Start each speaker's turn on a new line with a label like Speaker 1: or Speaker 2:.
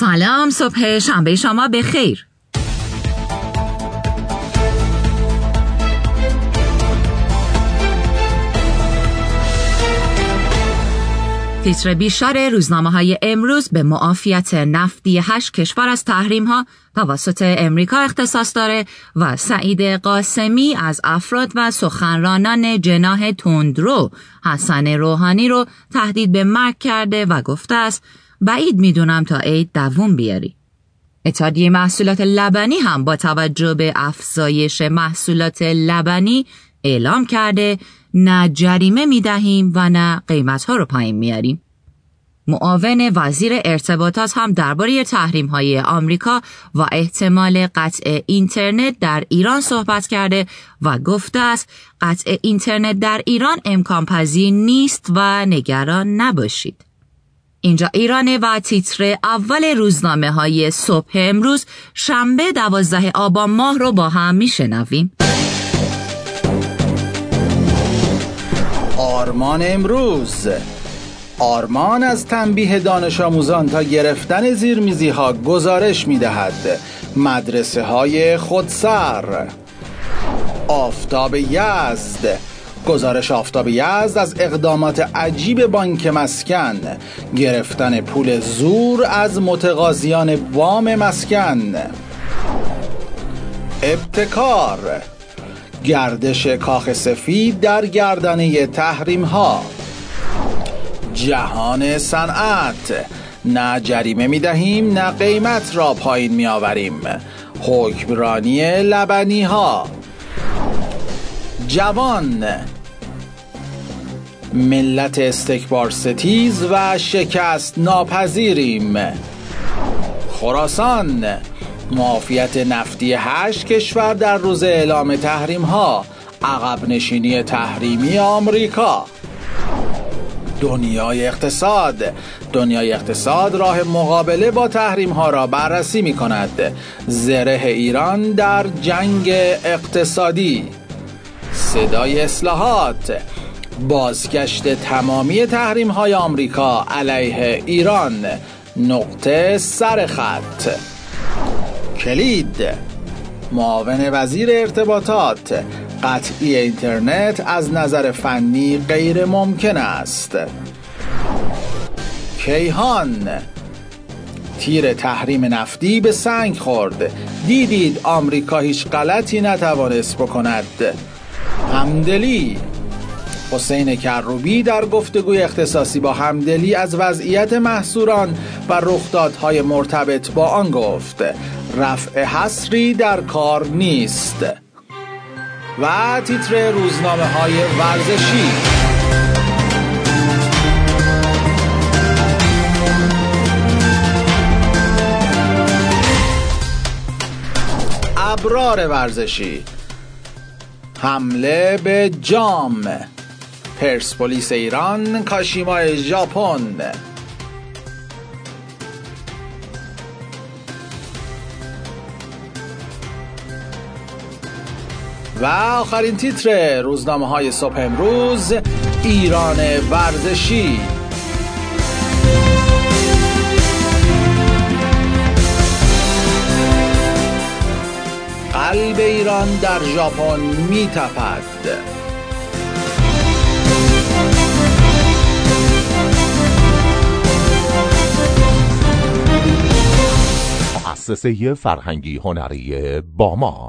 Speaker 1: سلام صبح شنبه شما به خیر تیتر بیشتر روزنامه های امروز به معافیت نفتی هشت کشور از تحریم ها توسط امریکا اختصاص داره و سعید قاسمی از افراد و سخنرانان جناه تندرو حسن روحانی رو تهدید به مرگ کرده و گفته است بعید می‌دونم تا عید دووم بیاری. اتحادیه محصولات لبنی هم با توجه به افزایش محصولات لبنی اعلام کرده نه جریمه می دهیم و نه قیمت ها رو پایین میاریم. معاون وزیر ارتباطات هم درباره تحریم های آمریکا و احتمال قطع اینترنت در ایران صحبت کرده و گفته است قطع اینترنت در ایران امکان پذیر نیست و نگران نباشید. اینجا ایرانه و تیتر اول روزنامه های صبح امروز شنبه دوازده آبان ماه رو با هم میشنویم.
Speaker 2: آرمان امروز. آرمان از تنبیه دانش آموزان تا گرفتن زیرمیزی ها گزارش می دهد مدرسه های خودسر. آفتاب یزد. گزارش آفتاب یزد از اقدامات عجیب بانک مسکن. گرفتن پول زور از متقاضیان وام مسکن. ابتکار. گردش کاخ سفید در گردنه تحریم ها جهان صنعت. نه جریمه می دهیم نه قیمت را پایین می آوریم حکمرانی لبنی ها جوان ملت استکبار ستیز و شکست ناپذیریم. خراسان معافیت نفتی هشت کشور در روز اعلام تحریم ها عقب نشینی تحریمی آمریکا. دنیای اقتصاد دنیای اقتصاد راه مقابله با تحریم ها را بررسی می کند زره ایران در جنگ اقتصادی. صدای اصلاحات بازگشت تمامی تحریم های آمریکا علیه ایران نقطه سر خط. کلید معاون وزیر ارتباطات قطعی اینترنت از نظر فنی غیر ممکن است. کیهان تیر تحریم نفتی به سنگ خورد. دیدید آمریکا هیچ غلطی نتوانست بکند. همدلی. حسین کروبی در گفتگوی اختصاصی با همدلی از وضعیت محصوران و رخدادهای مرتبط با آن گفت رفع حسری در کار نیست و تیتر روزنامه های ورزشی. ابرار ورزشی حمله به جام. پرسپولیس ایران کاشیما ژاپن. و آخرین تیتر روزنامه های صبح امروز ایران ورزشی. ایران در ژاپن میتپد.
Speaker 3: مؤسسه فرهنگی هنری باما